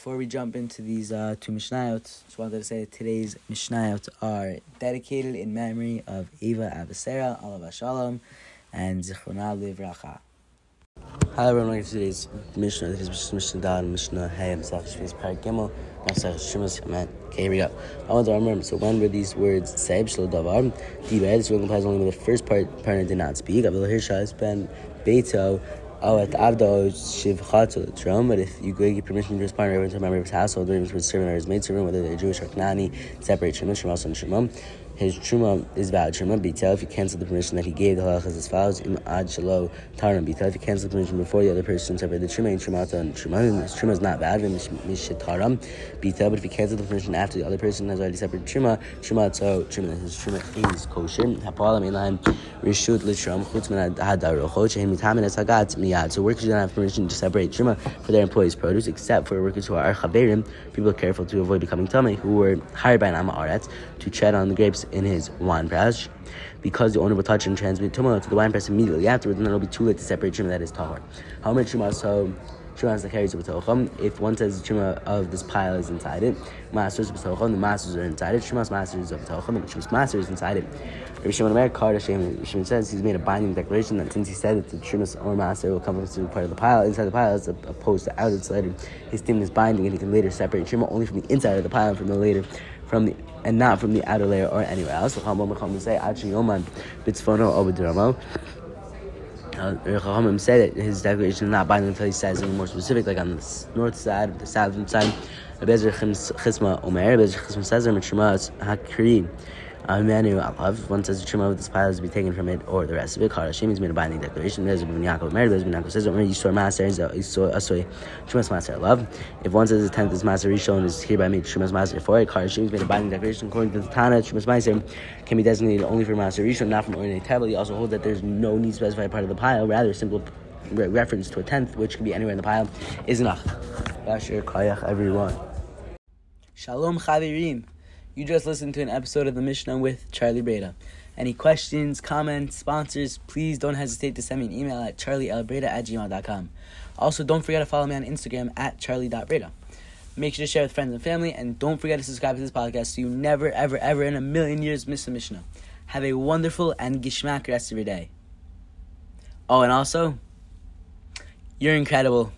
before we jump into these uh, two Mishnayot, just wanted to say that today's Mishnayot are dedicated in memory of Ava Abehsera, Alav Shalom, and Zichrona Livracha. Hello everyone, welcome to today's Mishnah. This is Mishnah Dal, Mishnah Hey, Masach Shviz Parak Gimel, Shemus Yaman. Okay, here we go. I want to remember, so when were these words Seib Shlo Davar? Diba, this word complies only with the first part, partner did not speak. Hirsha has been Beito, Oh, at Avdo Shivchatul Trom, but if you give permission to respond everyone to of his household, or his servant or his maid servant, whether they're Jewish or Knani, separate Shemah, Shemah, and Shemah his truma is valid. Truma bitel if you cancel the permission that he gave. The halach is as follows: Im ad shalo taram bitel if you cancel the permission before the other person separate the truma and trumata and truma. His truma is not valid. Mishitaram bitel, but if you cancel the permission after the other person has already separated truma, truma so truma his truma is kosher. Hapalam ilan rishut litram chutz min hadarocho shehem mitamin es hagat miyad. So workers do not have permission to separate truma for their employees' produce, except for workers who are chaverim, people careful to avoid becoming tumah, who were hired by an amaretz to tread on the grapes in his wine press because the owner will touch and transmit tumah to the wine press immediately afterwards, and then it'll be too late to separate truma that is tahor. How much truma so truma has the carries of. If one says the truma of this pile is inside it, masters b'tocham, the masters are inside it. Truma's masters of b'tocham, the truma's masters inside it. Rabbi Shimon Omer, Kar Hashem, Shimon says he's made a binding declaration that since he said that the truma's or master will come to part of the pile inside the pile as opposed to outside, his team is binding, and he can later separate truma only from the inside of the pile and from the later from the and not from the outer layer or anywhere else. Uh, Chachamim say that his declaration is not binding until he says something more specific, like on the north side, the southern side. Chisma Omer, Chisma says, Hakri. Amanu Alav. One says the truma of this pile is to be taken from it or the rest of it. Karashim has made a binding declaration. There's Ben Yaakov married. There's Ben Yaakov says, "When you store master, you store uh, asoi trumas maaser love." If one says the tenth is maaser rishon is hereby made trumas maaser for it, Karashim has made a binding declaration. According to the Tana, trumas maaser can be designated only for maaser rishon, not from ordinary table. He also holds that there's no need specified part of the pile, rather simple reference to a tenth, which can be anywhere in the pile, is enough. Bashir Kayach, everyone. Shalom Chavirim. You just listened to an episode of the Mishnah with Charlie Breda. Any questions, comments, sponsors, please don't hesitate to send me an email at charlielbreda at gmail.com. Also, don't forget to follow me on Instagram at charlie.breda. Make sure to share with friends and family, and don't forget to subscribe to this podcast so you never, ever, ever in a million years miss a Mishnah. Have a wonderful and gishmak rest of your day. Oh, and also, you're incredible.